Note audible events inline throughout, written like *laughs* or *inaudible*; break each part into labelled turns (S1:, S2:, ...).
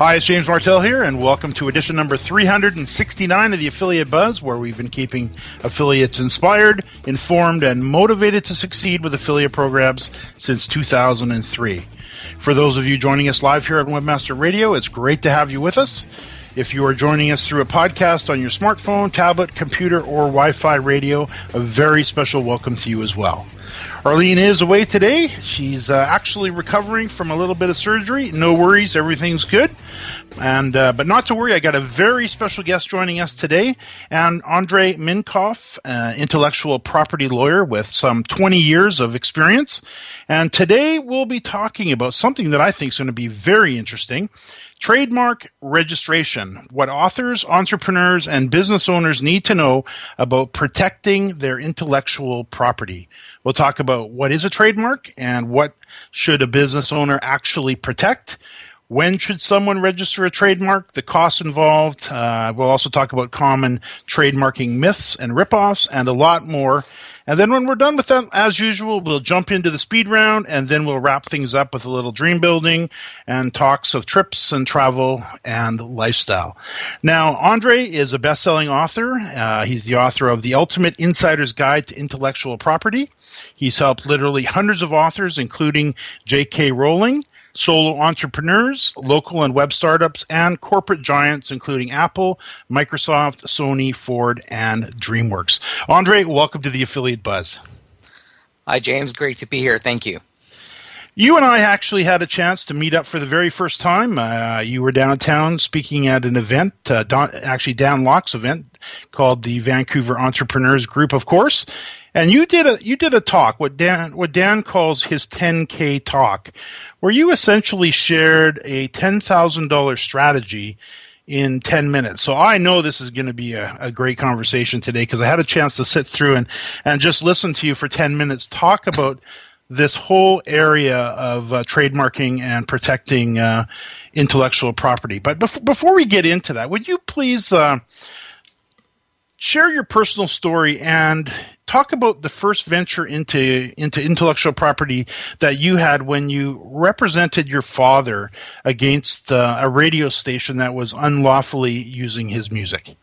S1: Hi, it's James Martell here, and welcome to edition number 369 of the Affiliate Buzz, where we've been keeping affiliates inspired, informed, and motivated to succeed with affiliate programs since 2003. For those of you joining us live here on Webmaster Radio, it's great to have you with us. If you are joining us through a podcast on your smartphone, tablet, computer, or Wi Fi radio, a very special welcome to you as well. Arlene is away today. She's uh, actually recovering from a little bit of surgery. No worries, everything's good. And uh, but not to worry, I got a very special guest joining us today, and Andre Mincov, uh, intellectual property lawyer with some 20 years of experience. And today we'll be talking about something that I think is going to be very interesting. Trademark registration. What authors, entrepreneurs, and business owners need to know about protecting their intellectual property. We'll talk about what is a trademark and what should a business owner actually protect. When should someone register a trademark? The costs involved. Uh, we'll also talk about common trademarking myths and ripoffs and a lot more. And then when we're done with that, as usual, we'll jump into the speed round and then we'll wrap things up with a little dream building and talks of trips and travel and lifestyle. Now, Andre is a best selling author. Uh, he's the author of The Ultimate Insider's Guide to Intellectual Property. He's helped literally hundreds of authors, including J.K. Rowling solo entrepreneurs, local and web startups, and corporate giants including Apple, Microsoft, Sony, Ford, and DreamWorks. Andre, welcome to the Affiliate Buzz.
S2: Hi, James. Great to be here. Thank you.
S1: You and I actually had a chance to meet up for the very first time. Uh, you were downtown speaking at an event, uh, Don, actually Dan Lok's event called the Vancouver Entrepreneurs Group, of course. And you did a you did a talk, what Dan what Dan calls his 10K talk, where you essentially shared a ten thousand dollar strategy in 10 minutes. So I know this is going to be a, a great conversation today because I had a chance to sit through and, and just listen to you for 10 minutes talk about this whole area of uh, trademarking and protecting uh, intellectual property. But bef- before we get into that, would you please uh, share your personal story and talk about the first venture into into intellectual property that you had when you represented your father against uh, a radio station that was unlawfully using his music.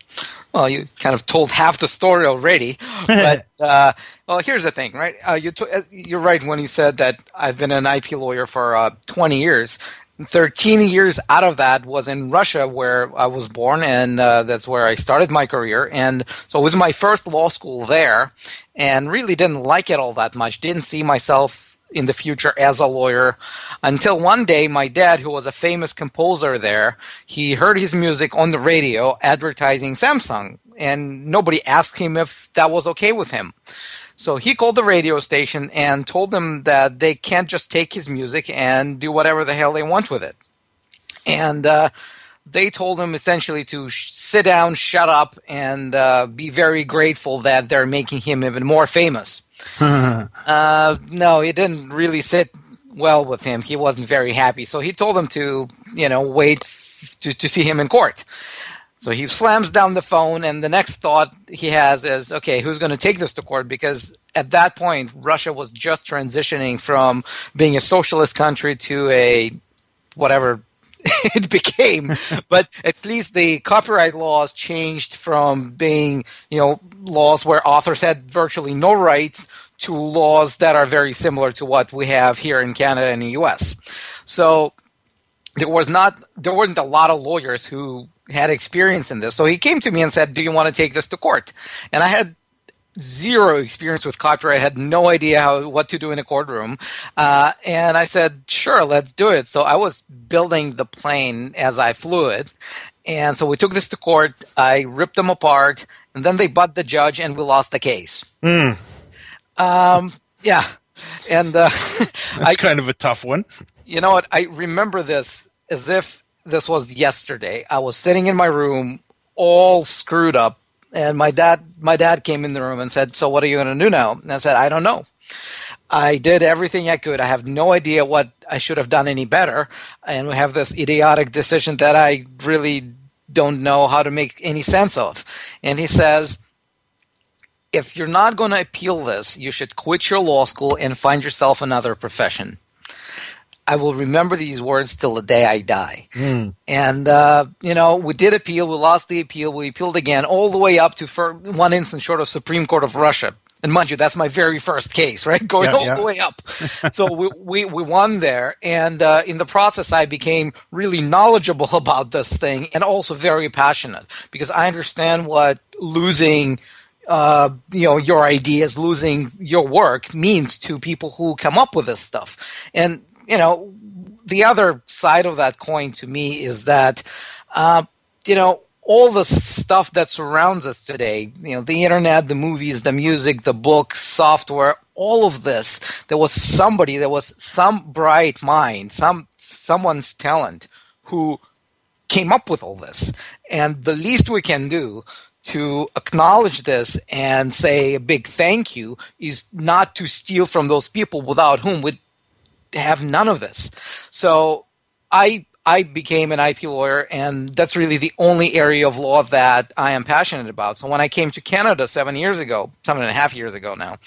S2: Well, you kind of told half the story already, *laughs* but uh, well, here's the thing, right? Uh, you t- uh, you're right when you said that I've been an IP lawyer for uh, 20 years, 13 years out of that was in Russia, where I was born, and uh, that's where I started my career. And so it was my first law school there, and really didn't like it all that much. Didn't see myself in the future as a lawyer until one day my dad who was a famous composer there he heard his music on the radio advertising samsung and nobody asked him if that was okay with him so he called the radio station and told them that they can't just take his music and do whatever the hell they want with it. And uh, they told him essentially to sh- sit down, shut up, and uh, be very grateful that they're making him even more famous. *laughs* uh, no, it didn't really sit well with him. He wasn't very happy. So he told them to, you know, wait f- to, to see him in court. So he slams down the phone, and the next thought he has is, okay, who's going to take this to court? Because at that point, Russia was just transitioning from being a socialist country to a whatever *laughs* it became. *laughs* but at least the copyright laws changed from being, you know, laws where authors had virtually no rights to laws that are very similar to what we have here in Canada and the US. So there was not there weren't a lot of lawyers who had experience in this. So he came to me and said, "Do you want to take this to court?" And I had zero experience with copyright. I had no idea how what to do in a courtroom, uh, and I said, "Sure, let's do it." So I was building the plane as I flew it, and so we took this to court. I ripped them apart, and then they bought the judge, and we lost the case.
S1: Mm.
S2: Um, yeah, and uh, *laughs*
S1: that's I, kind of a tough one.
S2: You know what? I remember this as if this was yesterday. I was sitting in my room, all screwed up, and my dad my dad came in the room and said, "So what are you going to do now?" And I said, "I don't know." I did everything I could. I have no idea what I should have done any better, and we have this idiotic decision that I really don't know how to make any sense of. And he says, if you're not going to appeal this, you should quit your law school and find yourself another profession. I will remember these words till the day I die. Mm. And, uh, you know, we did appeal. We lost the appeal. We appealed again all the way up to for one instance short of Supreme Court of Russia. And mind you, that's my very first case, right? *laughs* Going yeah, all yeah. the way up. *laughs* so we, we, we, won there. And uh, in the process, I became really knowledgeable *laughs* about this thing and also very passionate because I understand what losing – uh, you know your ideas, losing your work means to people who come up with this stuff. And you know, the other side of that coin to me is that uh, you know all the stuff that surrounds us today, you know, the internet, the movies, the music, the books, software, all of this, there was somebody, there was some bright mind, some someone's talent who came up with all this. And the least we can do to acknowledge this and say a big thank you is not to steal from those people without whom we'd have none of this. So I I became an IP lawyer, and that's really the only area of law that I am passionate about. So when I came to Canada seven years ago, seven and a half years ago now,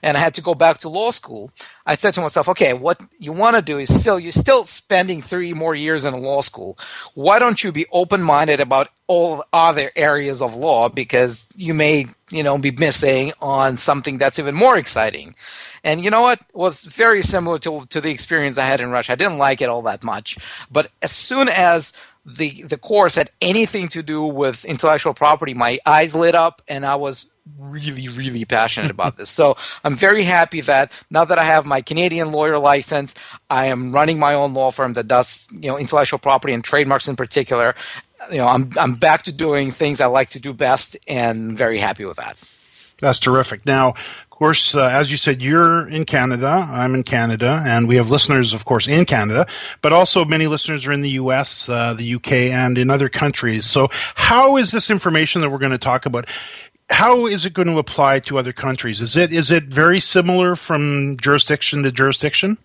S2: and I had to go back to law school, I said to myself, okay, what you want to do is still, you're still spending three more years in law school. Why don't you be open minded about all other areas of law because you may, you know, be missing on something that's even more exciting. And you know what? It was very similar to, to the experience I had in Russia. I didn't like it all that much. But as soon as the the course had anything to do with intellectual property, my eyes lit up and I was really, really passionate about this. So I'm very happy that now that I have my Canadian lawyer license, I am running my own law firm that does, you know, intellectual property and trademarks in particular. You know, I'm I'm back to doing things I like to do best, and very happy with that.
S1: That's terrific. Now, of course, uh, as you said, you're in Canada. I'm in Canada, and we have listeners, of course, in Canada, but also many listeners are in the U.S., uh, the U.K., and in other countries. So, how is this information that we're going to talk about? how is it going to apply to other countries? Is it is it very similar from jurisdiction to jurisdiction?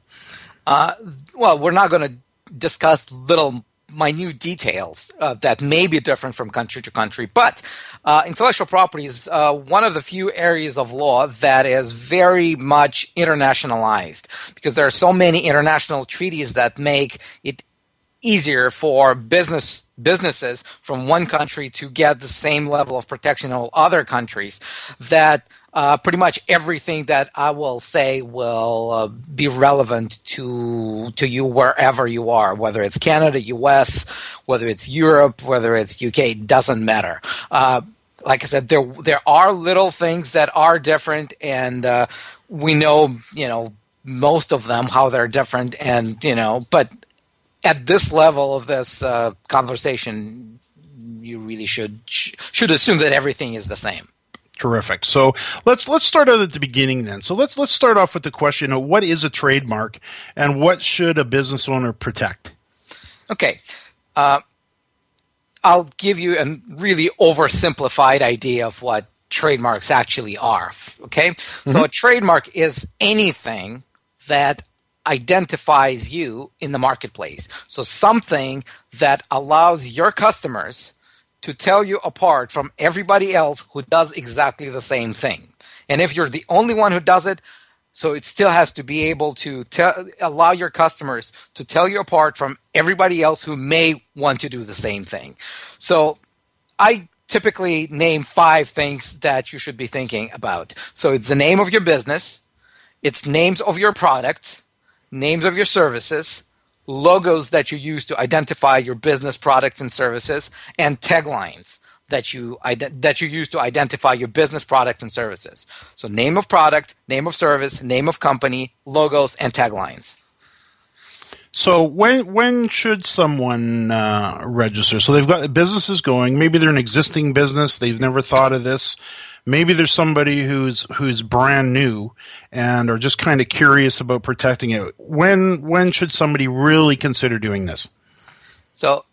S2: Uh, well, we're not going to discuss little minute details uh, that may be different from country to country, but uh, intellectual property is uh, one of the few areas of law that is very much internationalized because there are so many international treaties that make it easier for business businesses from one country to get the same level of protection in all other countries that uh, pretty much everything that I will say will uh, be relevant to to you wherever you are, whether it's Canada, U.S., whether it's Europe, whether it's U.K. Doesn't matter. Uh, like I said, there there are little things that are different, and uh, we know you know most of them how they're different, and you know, but at this level of this uh, conversation, you really should should assume that everything is the same.
S1: Terrific. So let's let's start out at the beginning then. So let's let's start off with the question of what is a trademark and what should a business owner protect.
S2: Okay. Uh, I'll give you a really oversimplified idea of what trademarks actually are. Okay. Mm-hmm. So a trademark is anything that identifies you in the marketplace. So something that allows your customers to tell you apart from everybody else who does exactly the same thing. And if you're the only one who does it, so it still has to be able to tell, allow your customers to tell you apart from everybody else who may want to do the same thing. So I typically name five things that you should be thinking about. So it's the name of your business, it's names of your products, names of your services, logos that you use to identify your business products and services, and taglines that you that you use to identify your business products and services. So name of product, name of service, name of company, logos, and taglines.
S1: So when when should someone uh, register? So they've got businesses going. Maybe they're an existing business. They've never thought of this. Maybe there's somebody who's who's brand new and are just kind of curious about protecting it. When when should somebody really consider doing this?
S2: So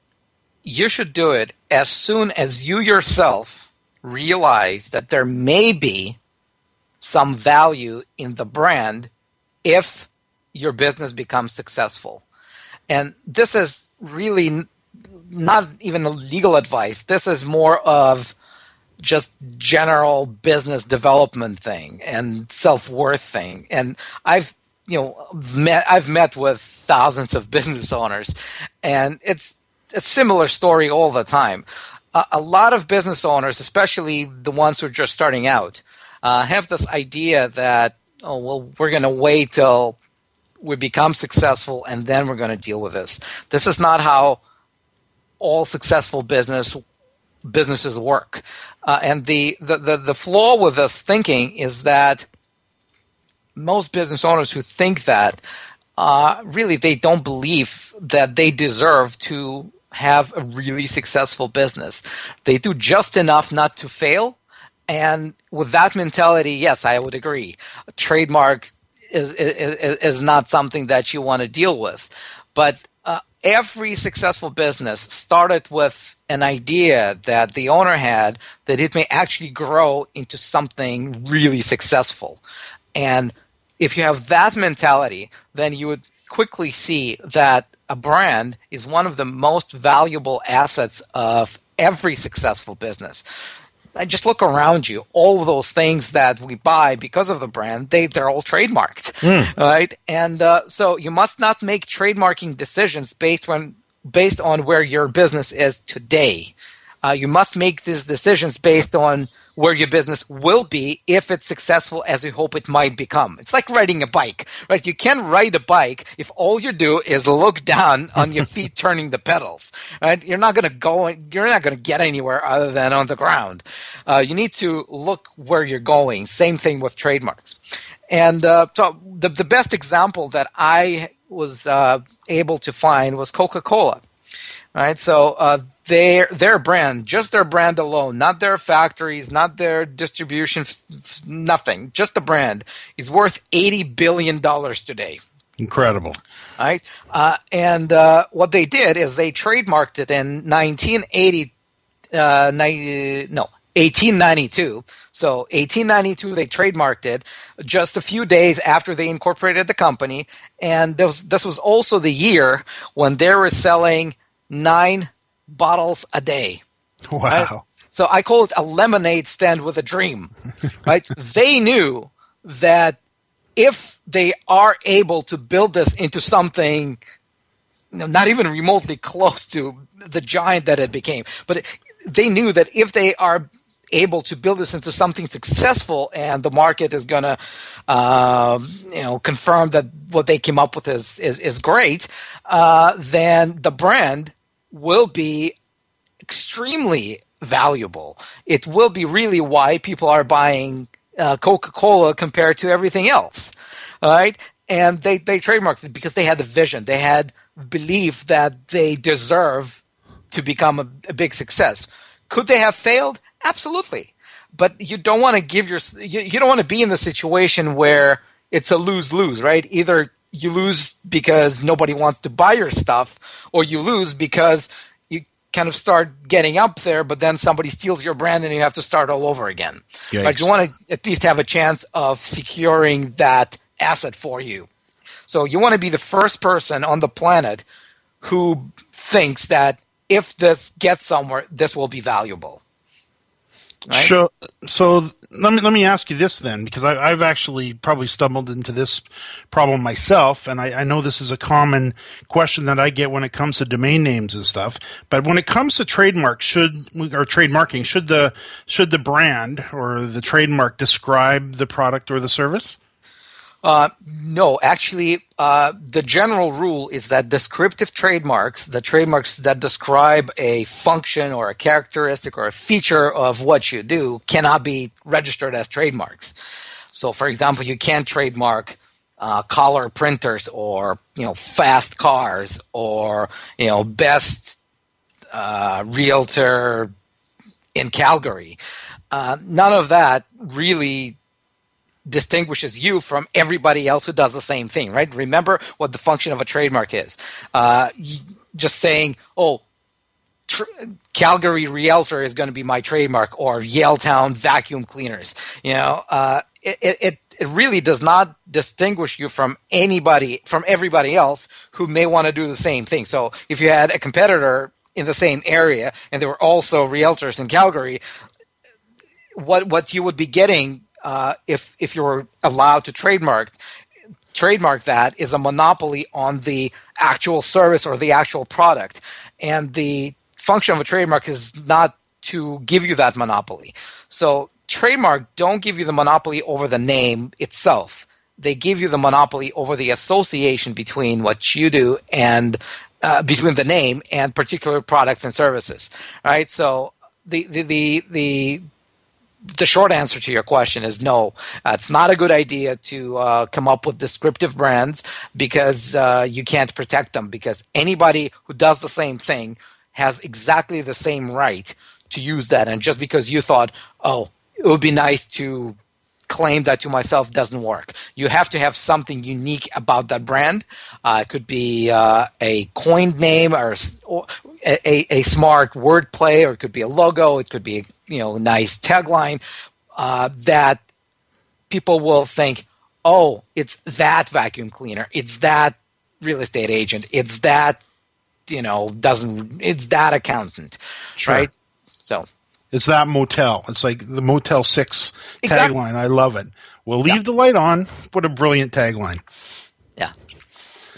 S2: you should do it as soon as you yourself realize that there may be some value in the brand if your business becomes successful. And this is really not even legal advice. This is more of just general business development thing and self-worth thing. And I've you know met I've met with thousands of *laughs* business owners and it's a similar story all the time. A lot of business owners, especially the ones who are just starting out, uh, have this idea that oh well we're going to wait till we become successful and then we're going to deal with this. This is not how all successful business businesses work. Uh, and the, the, the, the flaw with this thinking is that most business owners who think that uh, really they don't believe that they deserve to have a really successful business. They do just enough not to fail. And with that mentality, yes, I would agree. A trademark is, is, is not something that you want to deal with. But every successful business started with an idea that the owner had that it may actually grow into something really successful. And if you have that mentality, then you would quickly see that a brand is one of the most valuable assets of every successful business. I just look around you. All of those things that we buy because of the brand, they they're all trademarked, mm. right? And uh, so you must not make trademarking decisions based on based on where your business is today. Uh, you must make these decisions based on where your business will be if it's successful as you hope it might become. It's like riding a bike, right? You can't ride a bike if all you do is look *laughs* down on your *laughs* feet turning the pedals, right? You're not going to go, you're not going to get anywhere other than on the ground. Uh, you need to look where you're going. Same thing with trademarks. And uh, so the, the best example that I was uh, able to find was Coca Cola. Right, so uh, their their brand, just their brand alone, not their factories, not their distribution, nothing, just the brand is worth eighty billion dollars today.
S1: Incredible,
S2: right? Uh, and uh, what they did is they trademarked it in nineteen eighty, uh, 90, no, 1892. So 1892, they trademarked it just a few days after they incorporated the company, and this, this was also the year when they were selling nine bottles a day.
S1: Wow. Right?
S2: So I call it a lemonade stand with a dream. *laughs* Right? they knew that if they are able to build this into something you know, not even remotely close to the giant that it became, but they knew that if they are able to build this into something successful and the market is going to um, you know confirm that what they came up with is is, is great uh, then the brand will be extremely valuable. It will be really why people are buying uh, Coca Cola compared to everything else. Right. And they, they trademarked it because they had the vision. They had belief that they deserve to become a, a big success. Could they have failed? Absolutely. But you don't want to give your you, you don't want to be in the situation where it's a lose lose, right? Either you lose because nobody wants to buy your stuff, or you lose because you kind of start getting up there, but then somebody steals your brand and you have to start all over again. But You want to at least have a chance of securing that asset for you. So you want to be the first person on the planet who thinks that if this gets somewhere, this will be valuable.
S1: Right? So, so let me let me ask you this then, because I, have actually probably stumbled into this problem myself, and I, I, know this is a common question that I get when it comes to domain names and stuff. But when it comes to trademark, should or trademarking, should the should the brand or the trademark describe the product or the service?
S2: Uh, no, actually, uh, the general rule is that descriptive trademarks, the trademarks that describe a function or a characteristic or a feature of what you do, cannot be registered as trademarks. So, for example, you can't trademark uh, color printers or you know fast cars or you know best uh, realtor in Calgary. Uh, none of that really distinguishes you from everybody else who does the same thing, right? Remember what the function of a trademark is. Uh, just saying, oh, tr- Calgary Realtor is going to be my trademark, or Yaletown Vacuum Cleaners. You know, uh, it, it it really does not distinguish you from anybody from everybody else who may want to do the same thing. So if you had a competitor in the same area and there were also realtors in Calgary, what what you would be getting uh, if if you're allowed to trademark trademark that is a monopoly on the actual service or the actual product, and the function of a trademark is not to give you that monopoly. So trademark don't give you the monopoly over the name itself. They give you the monopoly over the association between what you do and uh, between the name and particular products and services. Right. So the the the the the short answer to your question is no. Uh, it's not a good idea to uh, come up with descriptive brands because uh, you can't protect them. Because anybody who does the same thing has exactly the same right to use that. And just because you thought, oh, it would be nice to claim that to myself doesn't work. You have to have something unique about that brand. Uh, it could be uh, a coined name or, a, a, smart wordplay, or it could be a logo. It could be you know nice tagline uh, that people will think, oh, it's that vacuum cleaner. It's that real estate agent. It's that you know doesn't. It's that accountant, sure. right? So
S1: it's that motel. It's like the Motel Six exactly. tagline. I love it. We'll leave yeah. the light on. What a brilliant tagline.
S2: Yeah.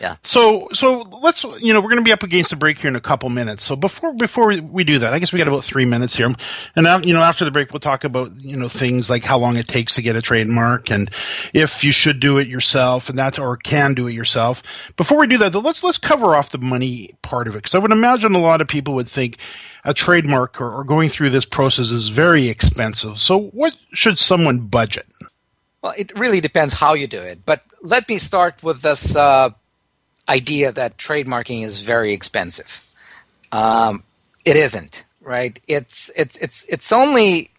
S2: Yeah.
S1: So so let's you know we're going to be up against the break here in a couple minutes. So before before we do that, I guess we got about three minutes here, and now, you know after the break we'll talk about you know things like how long it takes to get a trademark and if you should do it yourself and that's or can do it yourself. Before we do that, though, let's let's cover off the money part of it because I would imagine a lot of people would think a trademark or, or going through this process is very expensive. So what should someone budget?
S2: Well, it really depends how you do it. But let me start with this uh, idea that trademarking is very expensive. Um, it isn't, right? It's it's it's it's only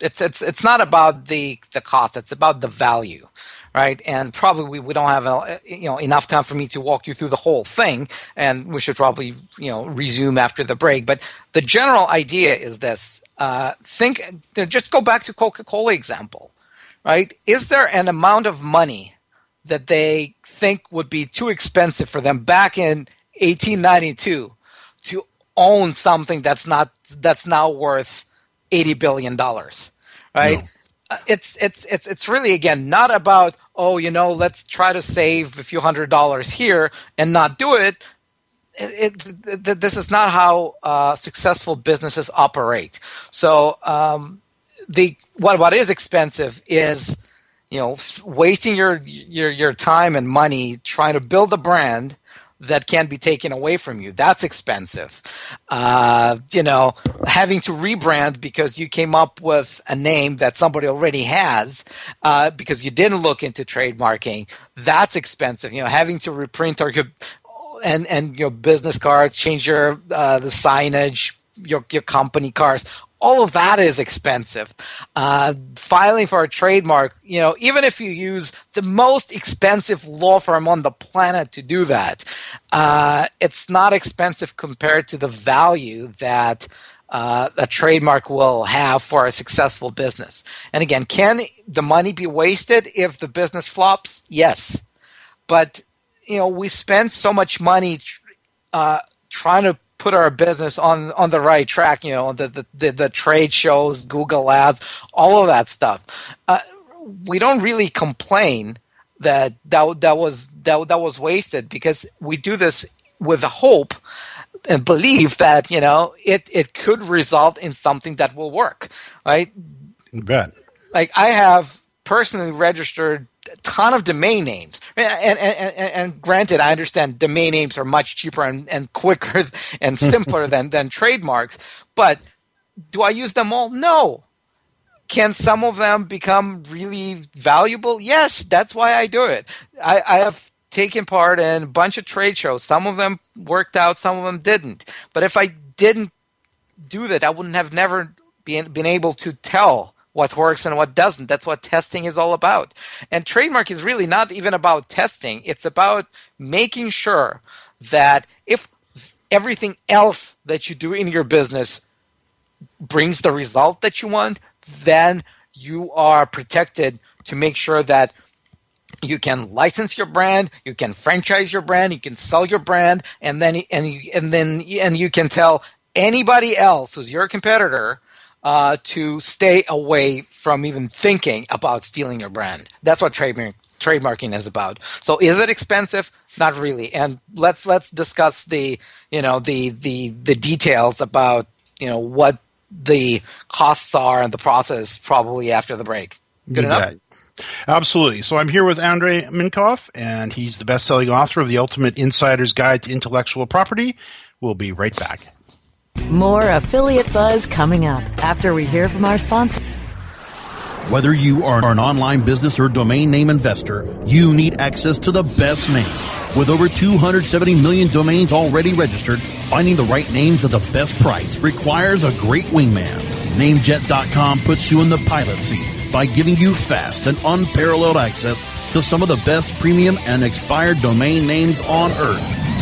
S2: it's it's it's not about the the cost. It's about the value, right? And probably we, we don't have a, you know enough time for me to walk you through the whole thing, and we should probably you know resume after the break. But the general idea is this: uh, think, just go back to Coca Cola example, right? Is there an amount of money that they think would be too expensive for them back in 1892 to own something that's not that's now worth 80 billion dollars right no. Uh, it's it's it's it's really again not about oh you know let's try to save a few hundred dollars here and not do it it, it, it, this is not how uh, successful businesses operate. So um, the what what is expensive is you know wasting your your your time and money trying to build a brand that can be taken away from you. That's expensive. Uh, you know having to rebrand because you came up with a name that somebody already has uh, because you didn't look into trademarking that's expensive. You know having to reprint or and and your business cards change your uh, the signage your your company cars all of that is expensive. Uh, filing for a trademark, you know, even if you use the most expensive law firm on the planet to do that, uh, it's not expensive compared to the value that uh, a trademark will have for a successful business. And again, can the money be wasted if the business flops? Yes, but you know, we spend so much money uh, trying to put our business on on the right track. You know, the the, the, the trade shows, Google Ads, all of that stuff. Uh, we don't really complain that that that was that that was wasted because we do this with the hope and believe that you know it it could result in something that will work, right?
S1: You bet.
S2: Like I have personally registered a ton of domain names. And, and, and, and, granted, I understand domain names are much cheaper and, and quicker *laughs* and simpler than, than trademarks, but do I use them all? No. Can some of them become really valuable? Yes, that's why I do it. I, I have taken part in a bunch of trade shows. Some of them worked out, some of them didn't. But if I didn't do that, I wouldn't have never been, been able to tell what works and what doesn't. That's what testing is all about. And trademark is really not even about testing, it's about making sure that if everything else that you do in your business brings the result that you want, then you are protected to make sure that you can license your brand, you can franchise your brand, you can sell your brand, and then and you, and then and you can tell anybody else who's your competitor uh, to stay away from even thinking about stealing your brand. That's what trademark trademarking is about. So is it expensive? Not really. And let's let's discuss the you know the the the details about you know what the costs are and the process probably after the break. Good enough.
S1: Absolutely. So I'm here with Andre Mincov, and he's the best-selling author of The Ultimate Insider's Guide to Intellectual Property. We'll be right back.
S3: More affiliate buzz coming up after we hear from our sponsors.
S4: Whether you are an online business or domain name investor, you need access to the best names. With over 270 million domains already registered, finding the right names at the best price requires a great wingman. Namejet.com puts you in the pilot seat by giving you fast and unparalleled access to some of the best premium and expired domain names on earth.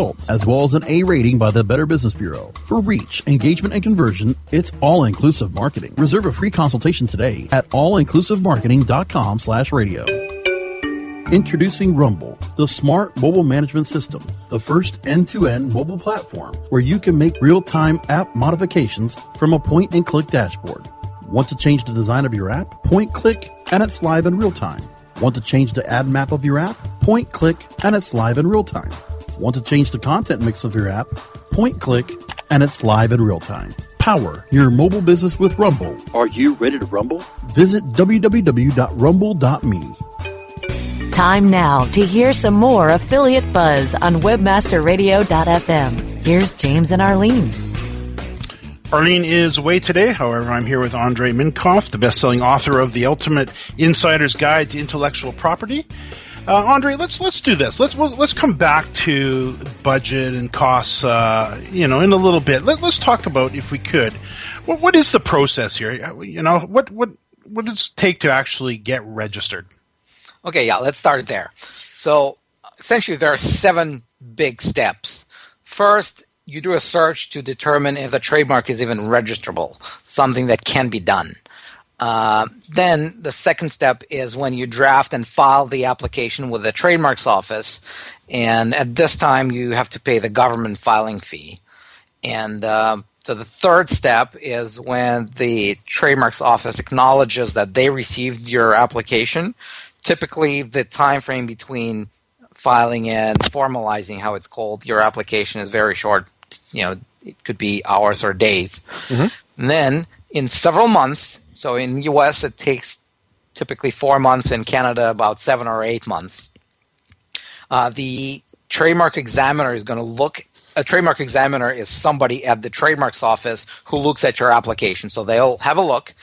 S4: as well as an A rating by the Better Business Bureau. For reach, engagement, and conversion, it's All Inclusive Marketing. Reserve a free consultation today at allinclusivemarketing.com slash radio. Introducing Rumble, the smart mobile management system, the first end-to-end mobile platform where you can make real-time app modifications from a point-and-click dashboard. Want to change the design of your app? Point click and it's live in real time. Want to change the ad map of your app? Point click and it's live in real time. Want to change the content mix of your app? Point click and it's live in real time. Power your mobile business with Rumble. Are you ready to rumble? Visit www.rumble.me.
S3: Time now to hear some more affiliate buzz on webmasterradio.fm. Here's James and Arlene.
S1: Arlene is away today. However, I'm here with Andre Mincov, the best-selling author of The Ultimate Insider's Guide to Intellectual Property. Uh, Andrei, let's let's do this. Let's let's come back to budget and costs. Uh, you know, in a little bit. Let, us talk about, if we could, what what is the process here? You know, what what what does it take to actually get registered?
S2: Okay, yeah, let's start there. So essentially, there are seven big steps. First, you do a search to determine if the trademark is even registrable, something that can be done. Uh, then the second step is when you draft and file the application with the trademarks office, and at this time you have to pay the government filing fee. And uh, so the third step is when the trademarks office acknowledges that they received your application. Typically, the time frame between filing and formalizing how it's called your application is very short. You know, it could be hours or days. Mm-hmm. And then in several months, so in US, it takes typically four months. In Canada, about seven or eight months. Uh, the trademark examiner is going to look. A trademark examiner is somebody at the trademarks office who looks at your application. So they'll have a look.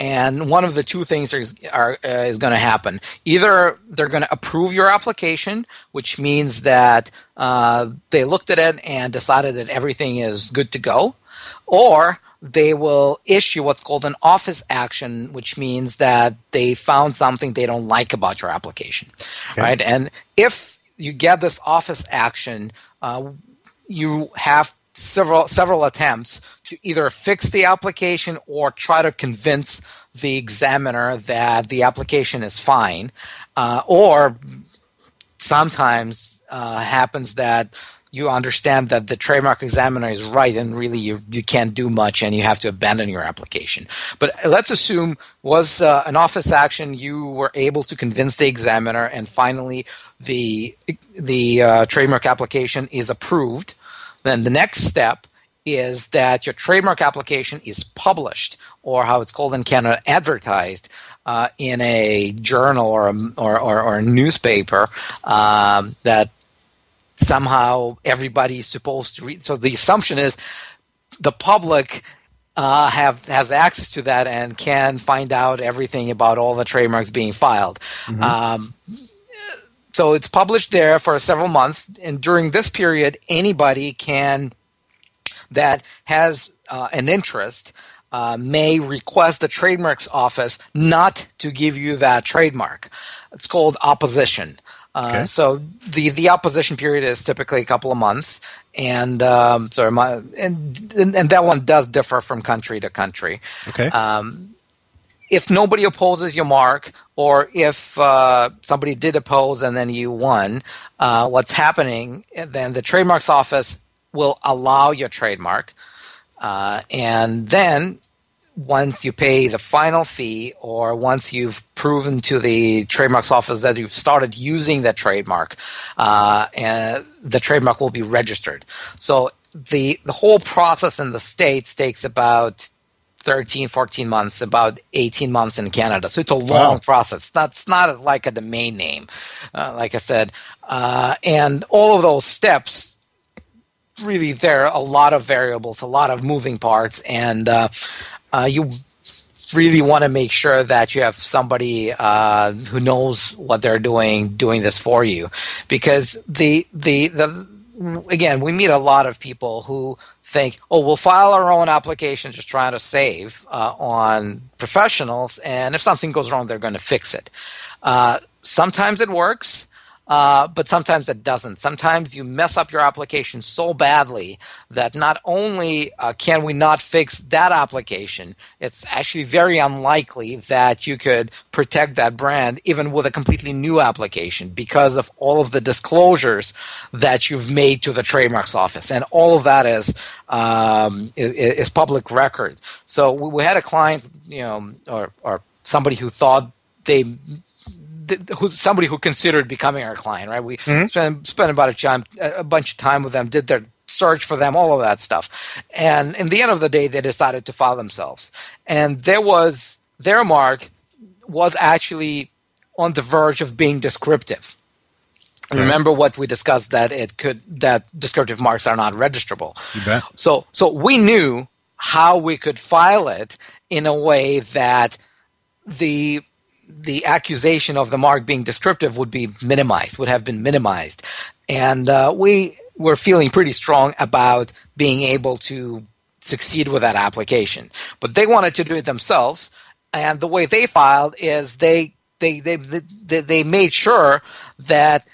S2: and one of the two things is, are, uh, is going to happen. Either they're going to approve your application, which means that uh, they looked at it and decided that everything is good to go, or they will issue what's called an office action, which means that they found something they don't like about your application, okay. right? And if you get this office action, uh, you have several several attempts to either fix the application or try to convince the examiner that the application is fine, uh, or sometimes uh, happens that you understand that the trademark examiner is right and really you, you can't do much and you have to abandon your application. But let's assume was uh, an office action you were able to convince the examiner and finally the the uh, trademark application is approved. Then the next step is that your trademark application is published, or how it's called in Canada, advertised uh, in a journal or a, or, or, or a newspaper um, that somehow everybody is supposed to read. So the assumption is the public uh, have has access to that and can find out everything about all the trademarks being filed. Mm-hmm. Um, so it's published there for several months, and during this period, anybody can that has uh, an interest uh, may request the trademarks office not to give you that trademark. It's called opposition. Uh, okay. So the the opposition period is typically a couple of months, and um, sorry, my, and, and that one does differ from country to country.
S1: Okay. Um,
S2: if nobody opposes your mark, or if uh, somebody did oppose and then you won, uh, what's happening? Then the trademarks office will allow your trademark. Uh, and then once you pay the final fee or once you've proven to the trademarks office that you've started using that trademark uh, and the trademark will be registered. So the the whole process in the states takes about 13 14 months about 18 months in canada. So it's a long wow. process. That's not like a domain name uh, like i said. Uh, and all of those steps really there are a lot of variables, a lot of moving parts, and uh, uh, you really want to make sure that you have somebody uh, who knows what they're doing doing this for you, because the the the again we meet a lot of people who think, oh, we'll file our own application just trying to save uh, on professionals, and if something goes wrong, they're going to fix it. Uh, sometimes it works. Uh, but sometimes it doesn't. Sometimes you mess up your application so badly that not only uh, can we not fix that application, it's actually very unlikely that you could protect that brand even with a completely new application because of all of the disclosures that you've made to the trademarks office, and all of that is um, is, is, public record. So we had a client, you know, or or somebody who thought they who's somebody who considered becoming our client, right? We mm-hmm. spent, spent about a, time, a bunch of time with them, did their search for them, all of that stuff. And in the end of the day, they decided to file themselves. And there was their mark was actually on the verge of being descriptive. Remember what we discussed that it could that descriptive marks are not registrable. So so we knew how we could file it in a way that the the accusation of the mark being descriptive would be minimized, would have been minimized. And uh, we were feeling pretty strong about being able to succeed with that application. But they wanted to do it themselves. And the way they filed is they they they they, they made sure that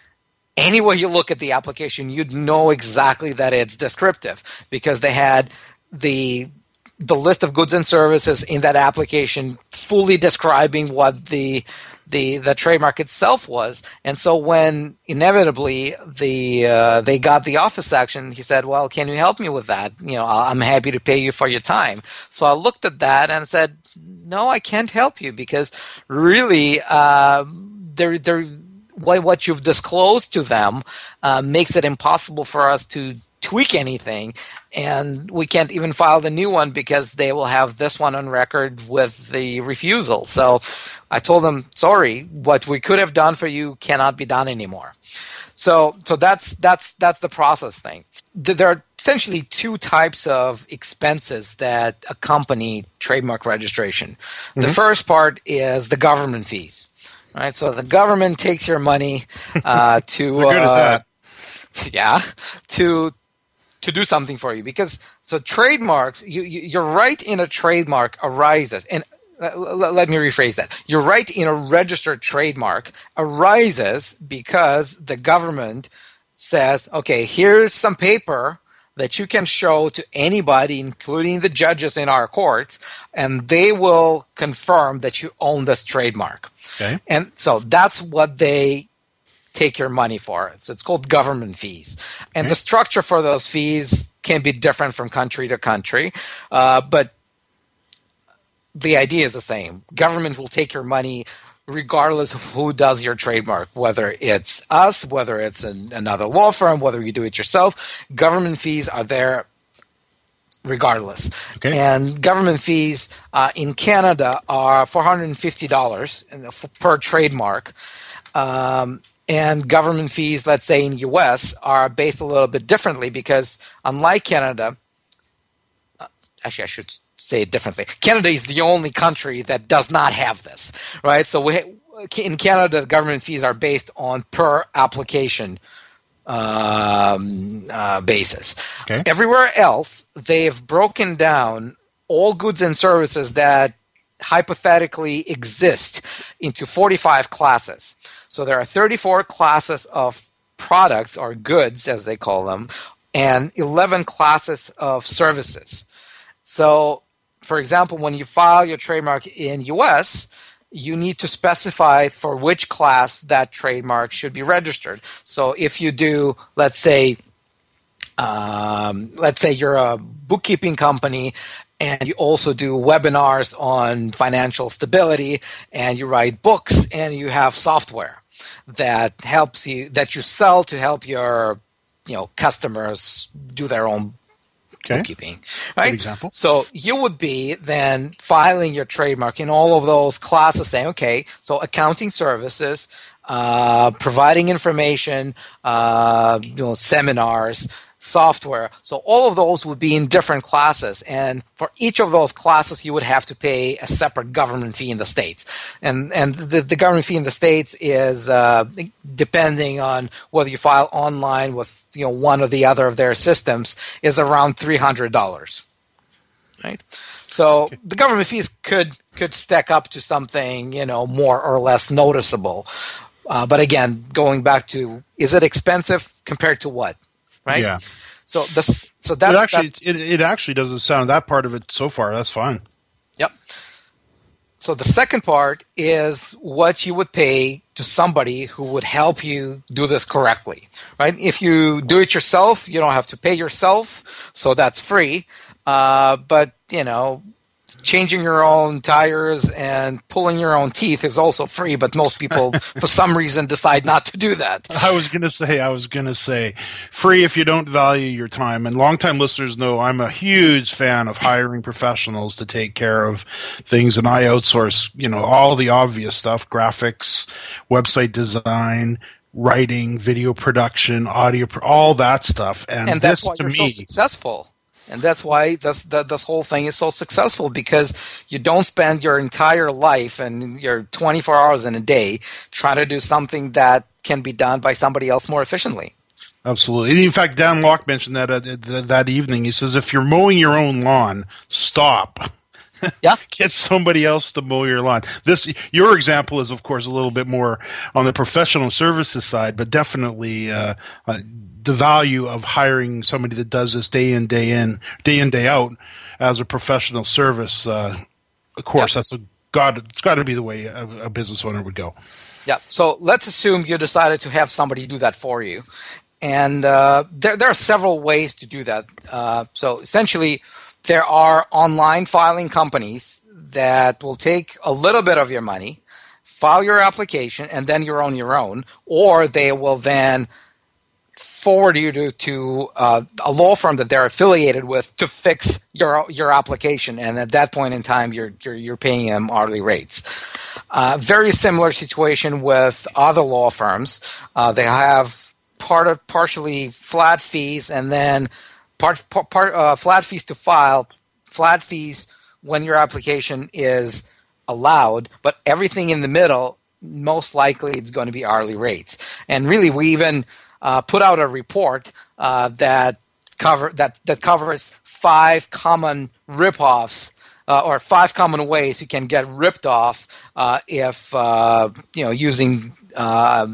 S2: anywhere you look at the application, you'd know exactly that it's descriptive because they had the the list of goods and services in that application fully describing what the the the trademark itself was. And so when inevitably the uh, they got the office action, he said, "Well, can you help me with that? You know, I'm happy to pay you for your time." So I looked at that and said, "No, I can't help you because really, uh, there there." What, what you've disclosed to them uh, makes it impossible for us to tweak anything and we can't even file the new one because they will have this one on record with the refusal so i told them sorry what we could have done for you cannot be done anymore So so that's that's that's the process thing. There are essentially two types of expenses that accompany trademark registration. Mm-hmm. The first part is the government fees. Right, so the government takes your money uh, to, *laughs* uh, to yeah to to do something for you because so trademarks you, you your right in a trademark arises and uh, let me rephrase that. Your right in a registered trademark arises because the government says, okay, here's some paper that you can show to anybody, including the judges in our courts, and they will confirm that you own this trademark. Okay. And so that's what they take your money for. It. So it's called government fees. And okay. the structure for those fees can be different from country to country. Uh, but the idea is the same. Government will take your money regardless of who does your trademark, whether it's us, whether it's an, another law firm, whether you do it yourself. Government fees are there regardless. Okay. And government fees uh, in Canada are $450 per trademark. Um, and government fees, let's say in US, are based a little bit differently because unlike Canada, uh, actually I should say it differently. Canada is the only country that does not have this, right? So we, in Canada, government fees are based on per application um, uh, basis. Okay. Everywhere else, they've broken down all goods and services that hypothetically exist into 45 classes. So there are 34 classes of products or goods, as they call them, and 11 classes of services. So for example, when you file your trademark in US, you need to specify for which class that trademark should be registered. So if you do, let's say, um, let's say you're a bookkeeping company and you also do webinars on financial stability and you write books and you have software that helps you that you sell to help your you know customers do their own okay. bookkeeping. Right?
S1: Good example.
S2: So you would be then filing your trademark in all of those classes saying, okay, so accounting services, uh, providing information, uh, you know, seminars, software. So all of those would be in different classes. And for each of those classes, you would have to pay a separate government fee in the States. And, and the, the government fee in the States is uh, depending on whether you file online with you know, one or the other of their systems is around $300. Right? So the government fees could could stack up to something you know more or less noticeable. Uh, but again, going back to is it expensive compared to what? Right?
S1: Yeah.
S2: So this, so that's
S1: it actually
S2: that,
S1: it, it actually doesn't sound that part of it so far. That's fine.
S2: Yep. So the second part is what you would pay to somebody who would help you do this correctly, right? If you do it yourself, you don't have to pay yourself, so that's free. Uh, but you know, changing your own tires and pulling your own teeth is also free, but most people, *laughs* for some reason, decide not to do that.
S1: I was going to say, I was going to say, free if you don't value your time. And longtime listeners know I'm a huge fan of hiring professionals to take care of things, and I outsource, you know, all the obvious stuff: graphics, website design, writing, video production, audio, all that stuff. And,
S2: and that's
S1: this
S2: why
S1: to
S2: you're
S1: me,
S2: so successful. And that's why this this whole thing is so successful because you don't spend your entire life and your 24 hours in a day trying to do something that can be done by somebody else more efficiently.
S1: Absolutely. And in fact, Dan Lok mentioned that uh, that evening. He says, if you're mowing your own lawn, stop.
S2: Yeah. *laughs*
S1: Get somebody else to mow your lawn. This your example is, of course, a little bit more on the professional services side, but definitely uh, uh, the value of hiring somebody that does this day in, day in, day in, day out as a professional service. Uh, of course, that's a God. It's got to be the way a, a business owner would go.
S2: Yeah. So let's assume you decided to have somebody do that for you, and uh, there there are several ways to do that. Uh, so essentially, there are online filing companies that will take a little bit of your money, file your application, and then you're on your own, or they will then forward you to, to uh, a law firm that they're affiliated with to fix your your application, and at that point in time, you're you're, you're paying them hourly rates. Uh, very similar situation with other law firms. Uh, they have part of partially flat fees, and then part, part, uh, flat fees to file, flat fees when your application is allowed, but everything in the middle, most likely it's going to be hourly rates. And really, we even uh, put out a report uh, that cover that that covers five common ripoffs uh, or five common ways you can get ripped off uh, if uh, you know using uh,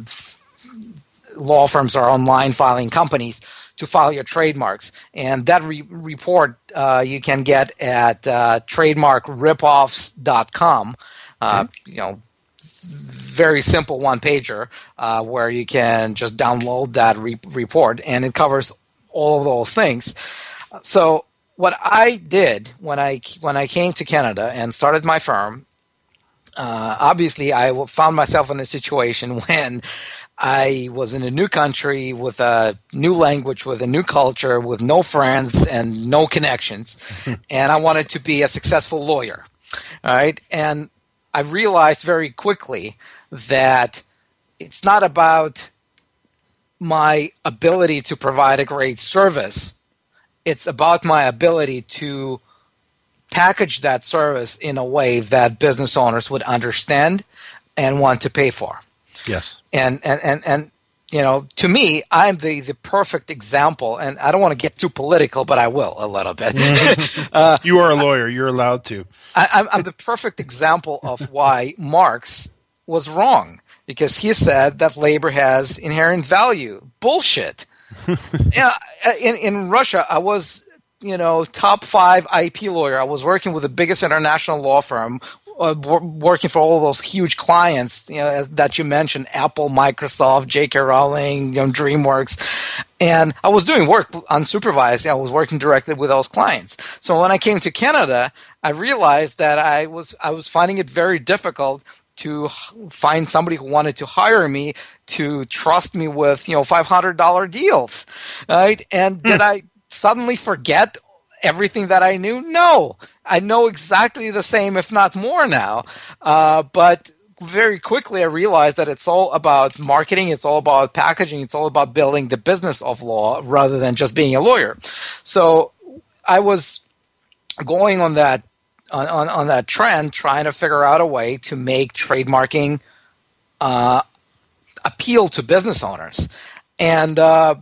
S2: law firms or online filing companies to file your trademarks. And that re- report uh, you can get at uh, trademarkripoffs.com. Uh, You know, very simple one pager uh, where you can just download that re- report and it covers all of those things. So what I did when I when I came to Canada and started my firm, uh, obviously I found myself in a situation *laughs* when I was in a new country with a new language, with a new culture, with no friends and no connections, *laughs* and I wanted to be a successful lawyer. All right, and I realized very quickly that it's not about my ability to provide a great service. It's about my ability to package that service in a way that business owners would understand and want to pay for.
S1: Yes.
S2: And and and, and you know, to me, I'm the, the perfect example, and I don't want to get too political, but I will a little bit. *laughs*
S1: uh, you are a lawyer; you're allowed to.
S2: I, I'm the perfect example of why Marx was wrong because he said that labor has inherent value. Bullshit. *laughs* yeah, in in Russia, I was you know top five IP lawyer. I was working with the biggest international law firm. Uh, working for all those huge clients you know, as, that you mentioned, Apple, Microsoft, J.K. Rowling, you know, DreamWorks, and I was doing work unsupervised. I was working directly with those clients. So when I came to Canada, I realized that I was I was finding it very difficult to find somebody who wanted to hire me to trust me with you know five hundred dollar deals, right? And did I suddenly forget everything that I knew? No, I know exactly the same, if not more now. Uh, but very quickly, I realized that it's all about marketing, it's all about packaging, it's all about building the business of law rather than just being a lawyer. So I was going on that on, on, on that trend, trying to figure out a way to make trademarking uh, appeal to business owners. And uh,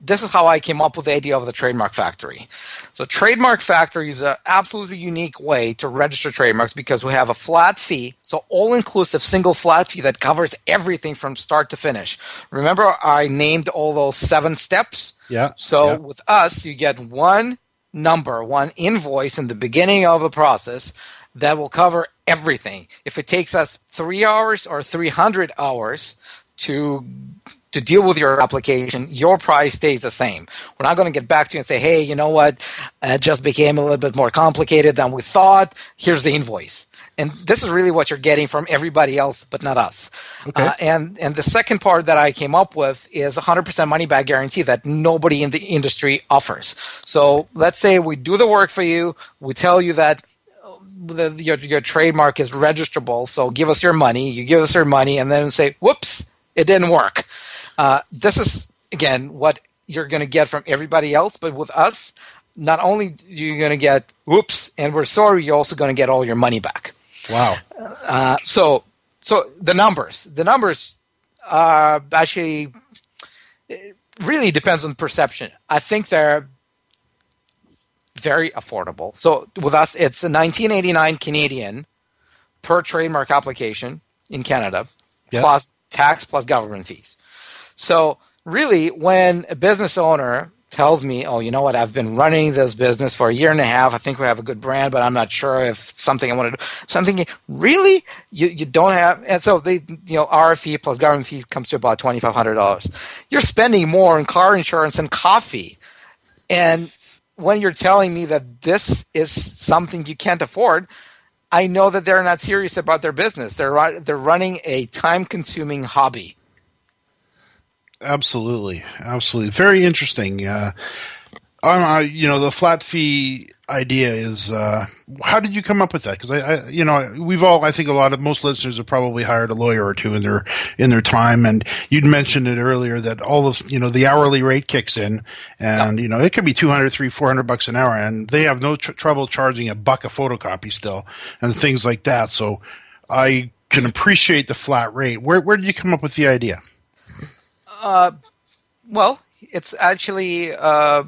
S2: this is how I came up with the idea of the Trademark Factory. So, Trademark Factory is an absolutely unique way to register trademarks because we have a flat fee, so all inclusive single flat fee that covers everything from start to finish. Remember, I named all those seven steps?
S1: Yeah.
S2: So,
S1: yeah.
S2: with us, you get one number, one invoice in the beginning of the process that will cover everything. If it takes us three hours or 300 hours to to deal with your application, your price stays the same. We're not going to get back to you and say, hey, you know what? It just became a little bit more complicated than we thought. Here's the invoice. And this is really what you're getting from everybody else, but not us.
S1: Okay.
S2: Uh, and and the second part that I came up with is 100% money back guarantee that nobody in the industry offers. So let's say we do the work for you, we tell you that the, your, your trademark is registrable, so give us your money. You give us your money, and then say, "Whoops, it didn't work." Uh, this is again what you're going to get from everybody else, but with us, not only you're going to get "whoops" and we're sorry, you're also going to get all your money back.
S1: Wow.
S2: Uh, so, so the numbers, the numbers, uh, actually, really depends on perception. I think they're very affordable. So with us, it's a 1989 Canadian per trademark application in Canada,
S1: Yep.
S2: plus tax plus government fees. So really, when a business owner tells me, "Oh, you know what? I've been running this business for a year and a half. I think we have a good brand, but I'm not sure if something I want to do." So I'm thinking, really, you you don't have, and so they, you know, RFE plus government fee comes to about twenty five hundred dollars. You're spending more on car insurance and coffee, and when you're telling me that this is something you can't afford, I know that they're not serious about their business. They're they're running a time consuming hobby.
S1: Absolutely, absolutely, very interesting. Uh, uh, you know, the flat fee idea is uh, how did you come up with that? Because I, I, you know, we've all, I think, a lot of most listeners have probably hired a lawyer or two in their in their time, and you'd mentioned it earlier that all of you know the hourly rate kicks in, and you know it could be 200, 300, 400 bucks an hour, and they have no tr- trouble charging a buck a photocopy still, and things like that. So I can appreciate the flat rate. Where where did you come up with the idea?
S2: Uh, well, it's actually uh,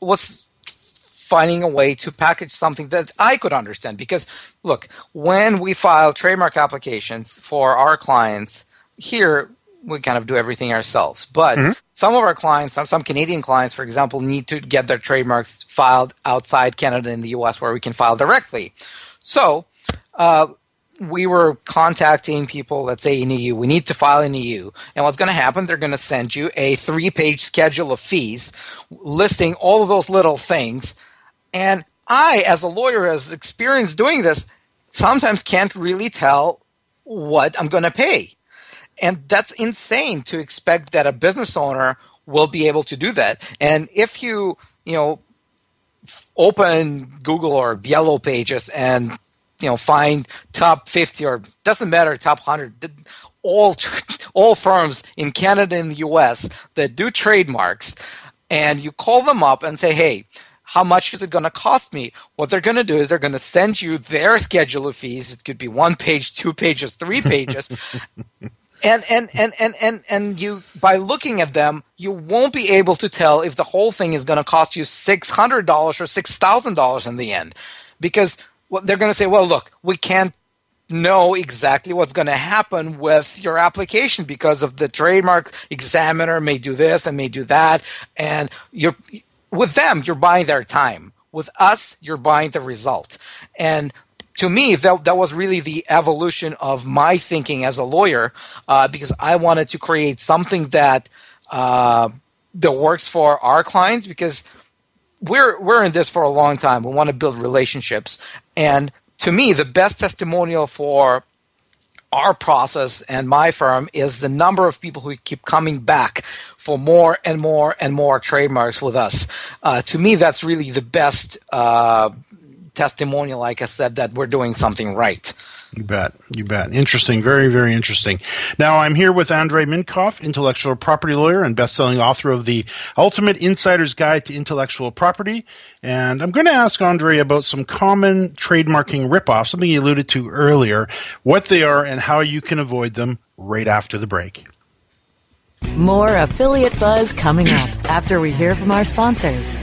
S2: was finding a way to package something that I could understand. Because look, when we file trademark applications for our clients here, we kind of do everything ourselves. But mm-hmm. some of our clients, some some Canadian clients, for example, need to get their trademarks filed outside Canada in the U.S. where we can file directly. So. Uh, we were contacting people, let's say in EU, we need to file in EU. And what's going to happen, they're going to send you a three page schedule of fees listing all of those little things. And I, as a lawyer, as experienced doing this, sometimes can't really tell what I'm going to pay. And that's insane to expect that a business owner will be able to do that. And if you, you know, open Google or Yellow Pages and you know find top 50 or doesn't matter top 100 all *laughs* all firms in Canada and the US that do trademarks and you call them up and say hey how much is it going to cost me? What they're going to do is they're going to send you their schedule of fees. It could be one page two pages three pages. *laughs* And, and and and and and you by looking at them you won't be able to tell if the whole thing is going to cost you $600 or $6000 in the end. Because well, they're going to say, well, look, we can't know exactly what's going to happen with your application because of the trademark. Examiner may do this and may do that and you're with them you're buying their time. With us you're buying the result. And to me that, that was really the evolution of my thinking as a lawyer uh, because i wanted to create something that uh, that works for our clients because we're we're in this for a long time. We want to build relationships, and to me, the best testimonial for our process and my firm is the number of people who keep coming back for more and more and more trademarks with us. Uh, to me, that's really the best uh, testimonial, like I said, that we're doing something right.
S1: You bet. You bet. Interesting. Very, very interesting. Now, I'm here with Andre Mincov, intellectual property lawyer and best-selling author of the Ultimate Insider's Guide to Intellectual Property. And I'm going to ask Andre about some common trademarking ripoffs, something he alluded to earlier, what they are and how you can avoid them right after the break.
S3: More affiliate buzz coming up after we hear from our sponsors.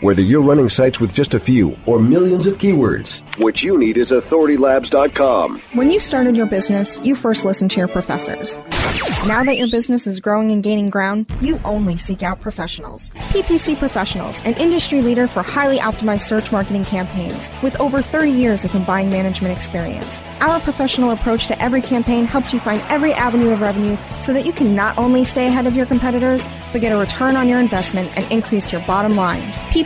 S5: Whether you're running sites with just a few or millions of keywords, what you need is authoritylabs.com.
S6: When you started your business, you first listened to your professors. Now that your business is growing and gaining ground, you only seek out professionals. PPC Professionals, an industry leader for highly optimized search marketing campaigns with over 30 years of combined management experience. Our professional approach to every campaign helps you find every avenue of revenue so that you can not only stay ahead of your competitors, but get a return on your investment and increase your bottom line. PPC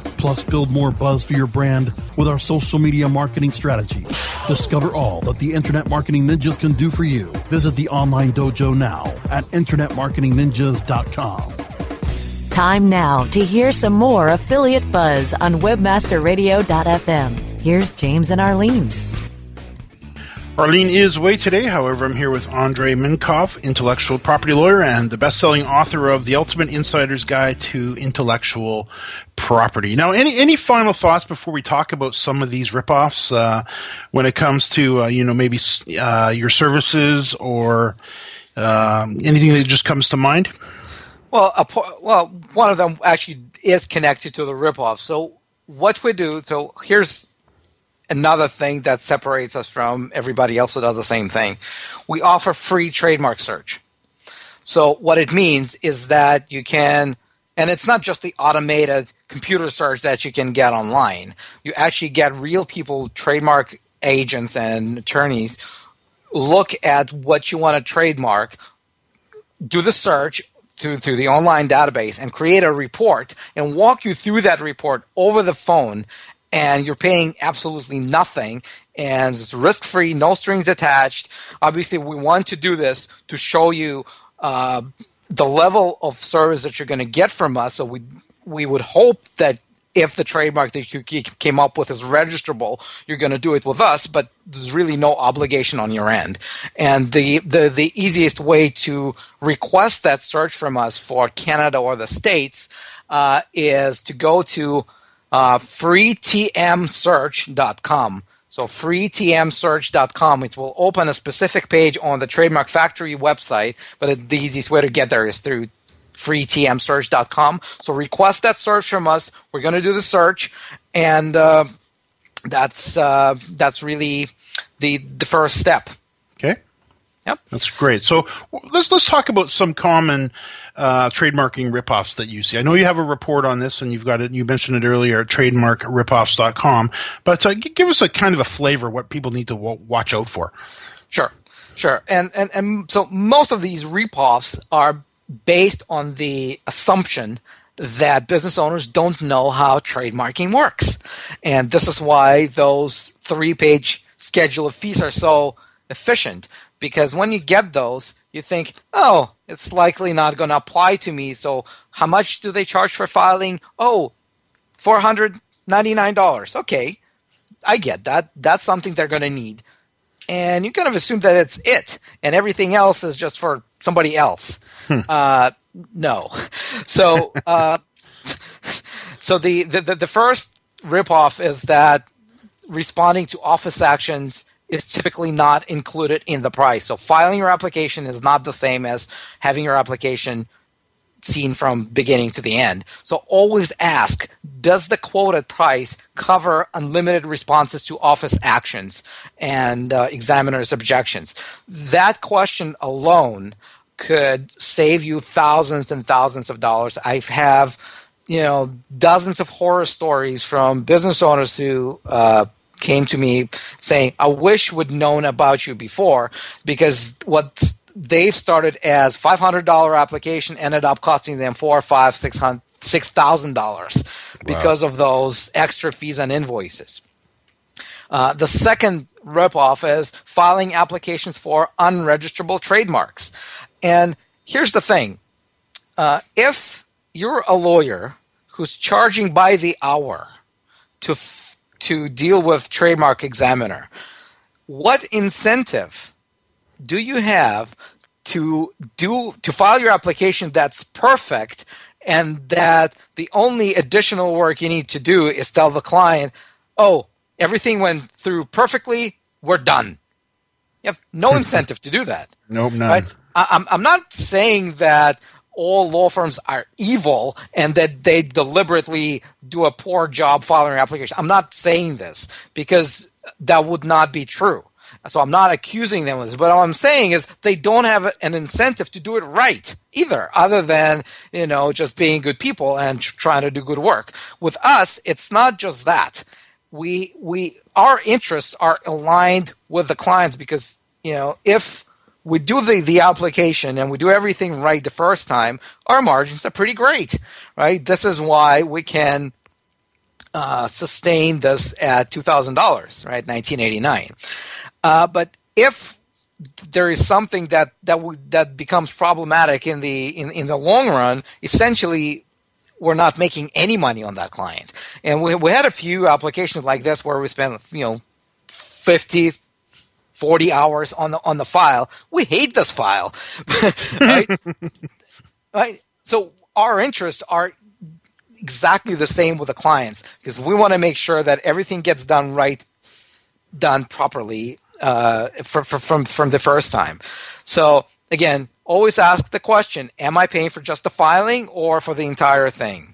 S4: plus build more buzz for your brand with our social media marketing strategy. Discover all that the Internet Marketing Ninjas can do for you. Visit the online dojo now at InternetMarketingNinjas.com.
S3: Time now to hear some more affiliate buzz on WebmasterRadio.fm. Here's James and Arlene.
S1: Arlene is away today. However, I'm here with Andre Mincov, intellectual property lawyer and the best-selling author of The Ultimate Insider's Guide to Intellectual Property. Now, any any final thoughts before we talk about some of these ripoffs uh, when it comes to uh, you know maybe uh, your services or um, anything that just comes to mind?
S2: Well, a, well, one of them actually is connected to the ripoff. So what we do, so here's another thing that separates us from everybody else who does the same thing. We offer free trademark search. So what it means is that you can, and it's not just the automated computer search that you can get online. You actually get real people, trademark agents and attorneys, look at what you want to trademark, do the search, through, through the online database and create a report and walk you through that report over the phone and you're paying absolutely nothing and it's risk free, no strings attached. Obviously, we want to do this to show you uh, the level of service that you're going to get from us. So we we would hope that if the trademark that you came up with is registrable, you're going to do it with us, but there's really no obligation on your end. And the, the, the easiest way to request that search from us for Canada or the States uh, is to go to uh, freetmsearch.com. So freetmsearch.com. It will open a specific page on the Trademark Factory website, but the easiest way to get there is through freetmsearch.com. So request that search from us. We're going to do the search, and uh, that's uh, that's really the the first step. Yep.
S1: That's great. So let's let's talk about some common uh, trademarking ripoffs that you see. I know you have a report on this, and you've got it. You mentioned it earlier at trademarkripoffs.com. But uh, give us a kind of a flavor what people need to w- watch out for.
S2: Sure, sure. And and and so most of these ripoffs are based on the assumption that business owners don't know how trademarking works. And this is why those three page schedule of fees are so efficient because when you get those, you think, oh, it's likely not going to apply to me. So how much do they charge for filing? Oh, $499. Okay, I get that. That's something they're going to need. And you kind of assume that it's it, and everything else is just for somebody else. Hmm. Uh, no. So, uh, so the, the, the first ripoff is that responding to office actions is typically not included in the price. So filing your application is not the same as having your application seen from beginning to the end. So always ask, does the quoted price cover unlimited responses to office actions and uh, examiners objections? That question alone could save you thousands and thousands of dollars. I have, you know, dozens of horror stories from business owners who uh, came to me saying, I wish would known about you before because what they've started as $500 application ended up costing them four, five, six hundred, six thousand dollars because wow. of those extra fees and invoices. Uh, the second ripoff is filing applications for unregisterable trademarks. And here's the thing: uh, if you're a lawyer who's charging by the hour to to deal with trademark examiner what incentive do you have to do to file your application that's perfect and that the only additional work you need to do is tell the client oh everything went through perfectly we're done you have no *laughs* incentive to do that
S1: nope none. Right?
S2: I, I'm, I'm not saying that all law firms are evil and that they deliberately do a poor job an application. I'm not saying this because that would not be true. So I'm not accusing them of this, but all I'm saying is they don't have an incentive to do it right either, other than, you know, just being good people and trying to do good work. With us, it's not just that. We, we, our interests are aligned with the clients because, you know, if we do the, the application and we do everything right the first time, our margins are pretty great, right? This is why we can uh, sustain this at two thousand dollars, right? Nineteen eighty nine. Uh, but if there is something that that w- that becomes problematic in the in, in the long run, essentially we're not making any money on that client. And we we had a few applications like this where we spent you know fifty 40 hours on the on the file. We hate this file. *laughs* right? *laughs* right? So our interests are exactly the same with the clients because we want to make sure that everything gets done right, done properly uh, for, for, from from the first time. So again, always ask the question: Am I paying for just the filing or for the entire thing?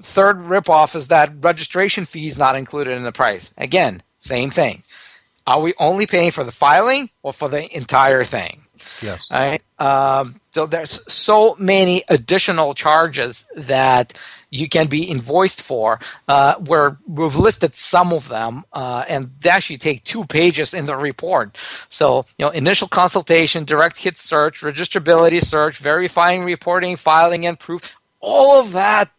S2: Third ripoff is that registration fee is not included in the price. Again, same thing. Are we only paying for the filing or for the entire thing?
S1: Yes.
S2: All right. Um, so there's so many additional charges that you can be invoiced for. Uh, where we've listed some of them, uh, and they actually take two pages in the report. So you know, initial consultation, direct hit search, registrability search, verifying, reporting, filing, and proof. All of that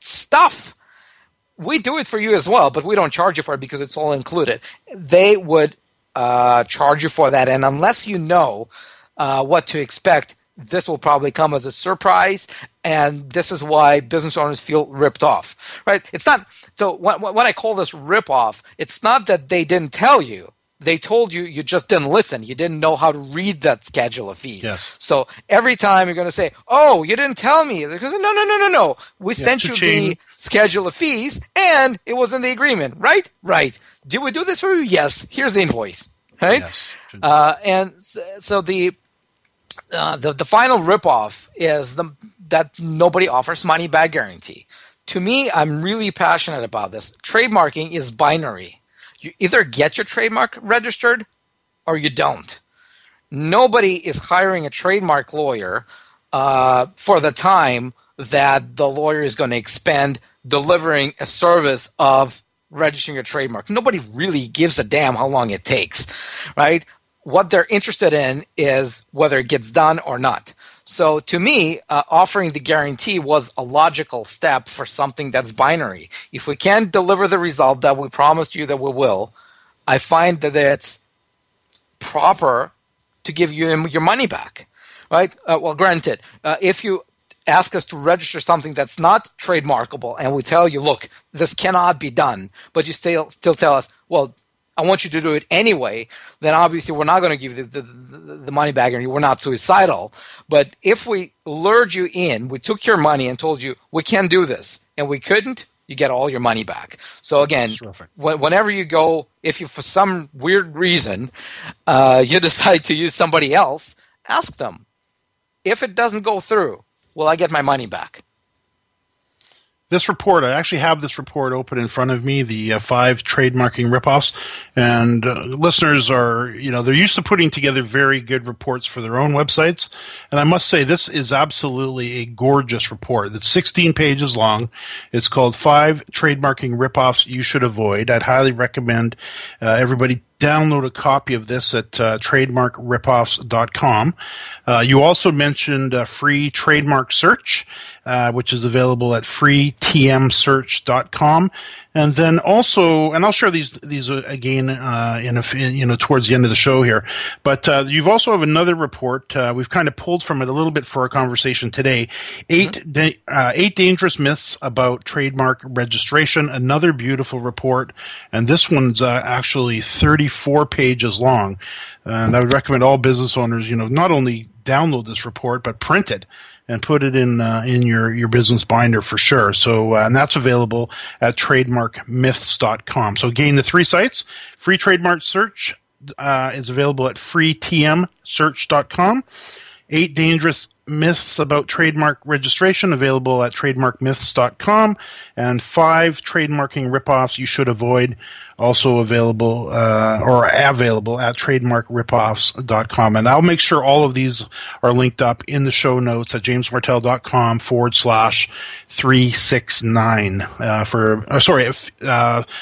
S2: stuff. We do it for you as well, but we don't charge you for it because it's all included. They would uh, charge you for that, and unless you know uh, what to expect, this will probably come as a surprise, and this is why business owners feel ripped off. Right? It's not so when, when I call this rip off, it's not that they didn't tell you. They told you you just didn't listen. You didn't know how to read that schedule of fees.
S1: Yes.
S2: So every time you're going to say, "Oh, you didn't tell me," because no, no, no, no, no. We
S1: Yeah,
S2: sent you
S1: cha-ching.
S2: the schedule of fees, and it was in the agreement, right? Right. Did we do this for you? Yes. Here's the invoice. Right.
S1: Yes.
S2: Uh, and so the uh, the the final ripoff is the that nobody offers money back guarantee. To me, I'm really passionate about this. Trademarking is binary. You either get your trademark registered or you don't. Nobody is hiring a trademark lawyer uh, for the time that the lawyer is going to expend delivering a service of registering a trademark. Nobody really gives a damn how long it takes, right? What they're interested in is whether it gets done or not. So to me, uh, offering the guarantee was a logical step for something that's binary. If we can't deliver the result that we promised you that we will, I find that it's proper to give you your money back, right? Uh, well, granted, uh, if you ask us to register something that's not trademarkable and we tell you, look, this cannot be done, but you still still tell us, well, I want you to do it anyway, then obviously we're not going to give you the, the, the, money back and we're not suicidal. But if we lured you in, we took your money and told you, we can do this, and we couldn't, you get all your money back. So again, wh- whenever you go, if you for some weird reason uh, *laughs* you decide to use somebody else, ask them. If it doesn't go through, will I get my money back?
S1: this report, I actually have this report open in front of me, the uh, five trademarking ripoffs, and uh, listeners are, you know, they're used to putting together very good reports for their own websites, and I must say this is absolutely a gorgeous report. It's 16 pages long. It's called Five Trademarking Ripoffs You Should Avoid. I'd highly recommend uh, everybody download a copy of this at uh, trademarkripoffs.com. Uh, you also mentioned uh, free trademark search, uh, which is available at freetmsearch.com. And then also, and I'll share these these uh, again uh, in a f- you know towards the end of the show here. But uh, you've also have another report. Uh, we've kind of pulled from it a little bit for our conversation today. 8 da- uh, eight dangerous myths about trademark registration. Another beautiful report, and this one's uh, actually thirty four pages long. And I would recommend all business owners, you know, not only download this report but print it and put it in uh, in your your business binder for sure. So uh, and that's available at trademarkmyths.com. So again, the three sites: free trademark search uh, is available at freetmsearch.com. Eight dangerous myths about trademark registration available at trademarkmyths.com and five trademarking ripoffs you should avoid also available uh, or available at trademarkripoffs.com and i'll make sure all of these are linked up in the show notes at jamesmartell.com forward slash 369 uh, for uh, sorry uh,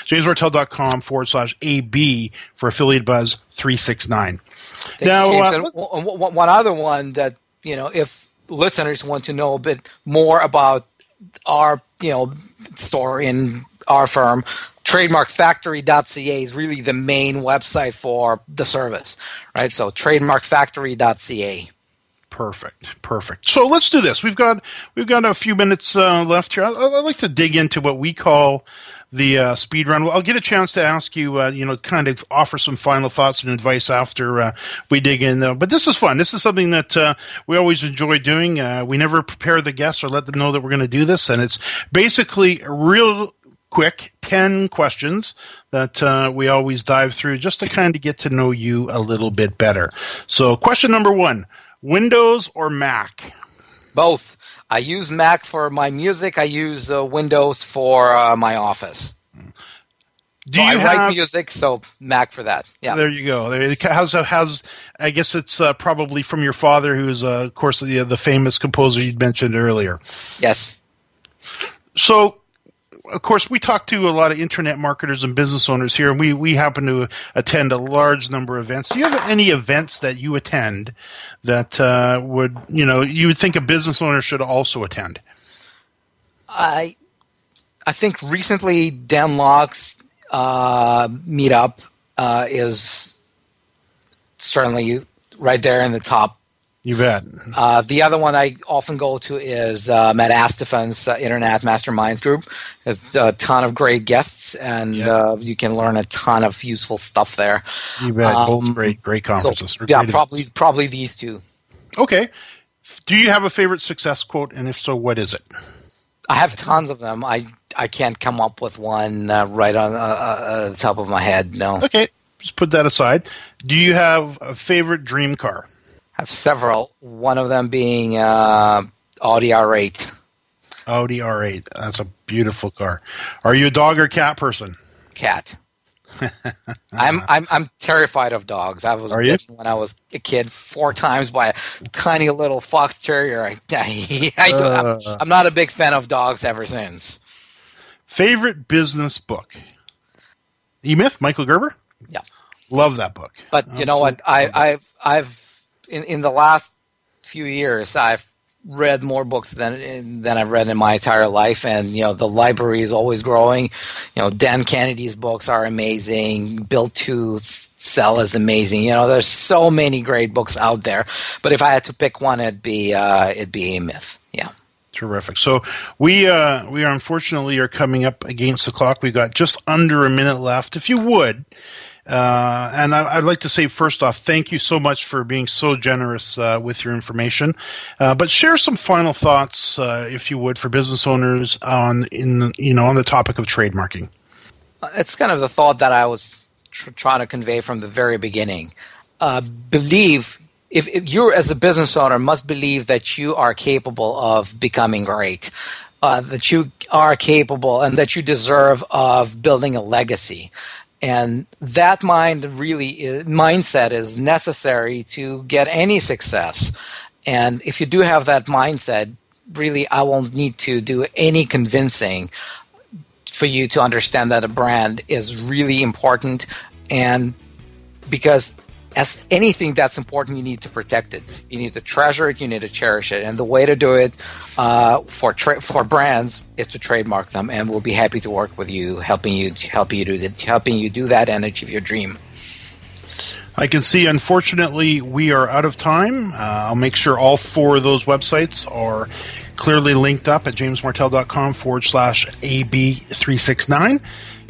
S1: jamesmartell.com forward slash ab for affiliate buzz 369
S2: Thank
S1: now uh,
S2: And one other one that you know, if listeners want to know a bit more about our you know store in our firm, trademarkfactory.ca is really the main website for the service, right? So trademarkfactory.ca.
S1: Perfect, perfect. So let's do this. We've got we've got a few minutes uh, left here. I, I'd like to dig into what we call the uh, speed run. I'll get a chance to ask you, uh, you know, kind of offer some final thoughts and advice after uh, we dig in. Though. But this is fun. This is something that uh, we always enjoy doing. Uh, we never prepare the guests or let them know that we're going to do this, and it's basically real quick 10 questions that uh, we always dive through just to kind of get to know you a little bit better. So, question number one Windows or Mac?
S2: Both. I use Mac for my music. I use uh, Windows for uh, my office.
S1: Do
S2: so
S1: you
S2: I
S1: have,
S2: write music, so Mac for that. Yeah.
S1: There you go. There, how's how's? I guess it's uh, probably from your father, who's uh, of course the the famous composer you mentioned earlier.
S2: Yes.
S1: So of course, we talk to a lot of internet marketers and business owners here, and we, we happen to attend a large number of events. Do you have any events that you attend that uh, would, you know, you would think a business owner should also attend?
S2: I, I think recently Dan Lok's uh, meetup uh, is certainly right there in the top
S1: you bet.
S2: Uh, the other one I often go to is uh, Matt Astifan's uh, Internet Masterminds group. There's a ton of great guests, and yeah. uh, you can learn a ton of useful stuff there.
S1: You bet. Um, Both great, great conferences.
S2: So, yeah, probably, events. probably these two.
S1: Okay. Do you have a favorite success quote, and if so, what is it?
S2: I have tons of them. I I can't come up with one uh, right on uh, the top of my head. No.
S1: Okay, just put that aside. Do you have a favorite dream car?
S2: Have several. One of them being uh, Audi R8.
S1: Audi R8. That's a beautiful car. Are you a dog or cat person?
S2: Cat. *laughs* I'm I'm I'm terrified of dogs. I was bitten when I was a kid four times by a tiny little fox terrier. I, *laughs* I, I uh, I'm, I'm not a big fan of dogs ever since.
S1: Favorite business book? E Myth, Michael Gerber.
S2: Yeah,
S1: love that book.
S2: But you Absolutely. know what? I, I've I've in, in the last few years, I've read more books than than I've read in my entire life, and you know the library is always growing. You know, Dan Kennedy's books are amazing. Built to Sell is amazing. You know, there's so many great books out there. But if I had to pick one, it'd be uh, it'd be a myth. Yeah.
S1: Terrific. So we uh, we are unfortunately are coming up against the clock. We've got just under a minute left. If you would, uh, and I, would like to say first off, thank you so much for being so generous uh, with your information. Uh, but share some final thoughts, uh, if you would, for business owners on in you know on the topic of trademarking.
S2: It's kind of the thought that I was tr- trying to convey from the very beginning. Uh, believe if, if you as a business owner must believe that you are capable of becoming great. Uh, that you are capable and that you deserve of building a legacy and that mind really is, mindset is necessary to get any success. And if you do have that mindset really i won't need to do any convincing for you to understand that a brand is really important. And because as anything that's important, you need to protect it. You need to treasure it. You need to cherish it. And the way to do it uh, for tra- for brands is to trademark them. And we'll be happy to work with you, helping you helping you do that, helping you do that and achieve your dream.
S1: I can see, unfortunately, we are out of time. Uh, I'll make sure all four of those websites are clearly linked up at jamesmartell.com forward slash AB369.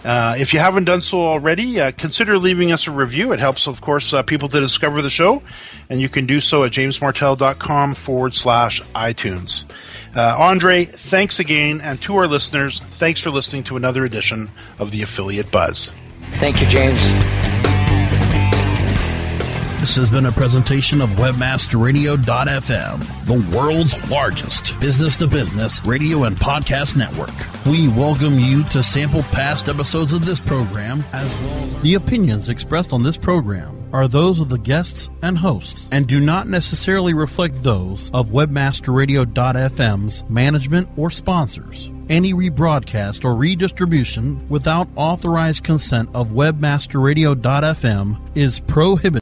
S1: Uh, if you haven't done so already, uh, consider leaving us a review. It helps, of course, uh, people to discover the show, and you can do so at jamesmartell.com forward slash iTunes. Uh, Andre, thanks again, and to our listeners, thanks for listening to another edition of the Affiliate Buzz.
S2: Thank you, James.
S4: This has been a presentation of WebmasterRadio.fm, the world's largest business to business radio and podcast network. We welcome you to sample past episodes of this program as well as the opinions expressed on this program are those of the guests and hosts and do not necessarily reflect those of WebmasterRadio.fm's management or sponsors. Any rebroadcast or redistribution without authorized consent of WebmasterRadio.fm is prohibited.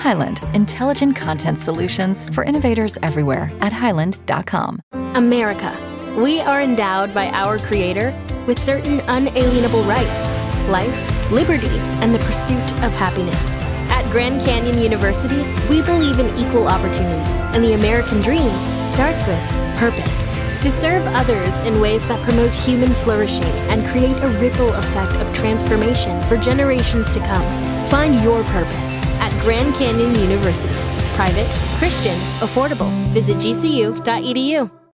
S7: Highland, intelligent content solutions for innovators everywhere at highland.com.
S8: America. We are endowed by our Creator with certain unalienable rights life, liberty, and the pursuit of happiness. At Grand Canyon University, we believe in equal opportunity, and the American dream starts with purpose. To serve others in ways that promote human flourishing and create a ripple effect of transformation for generations to come. Find your purpose at Grand Canyon University. Private, Christian, affordable. Visit gcu.edu.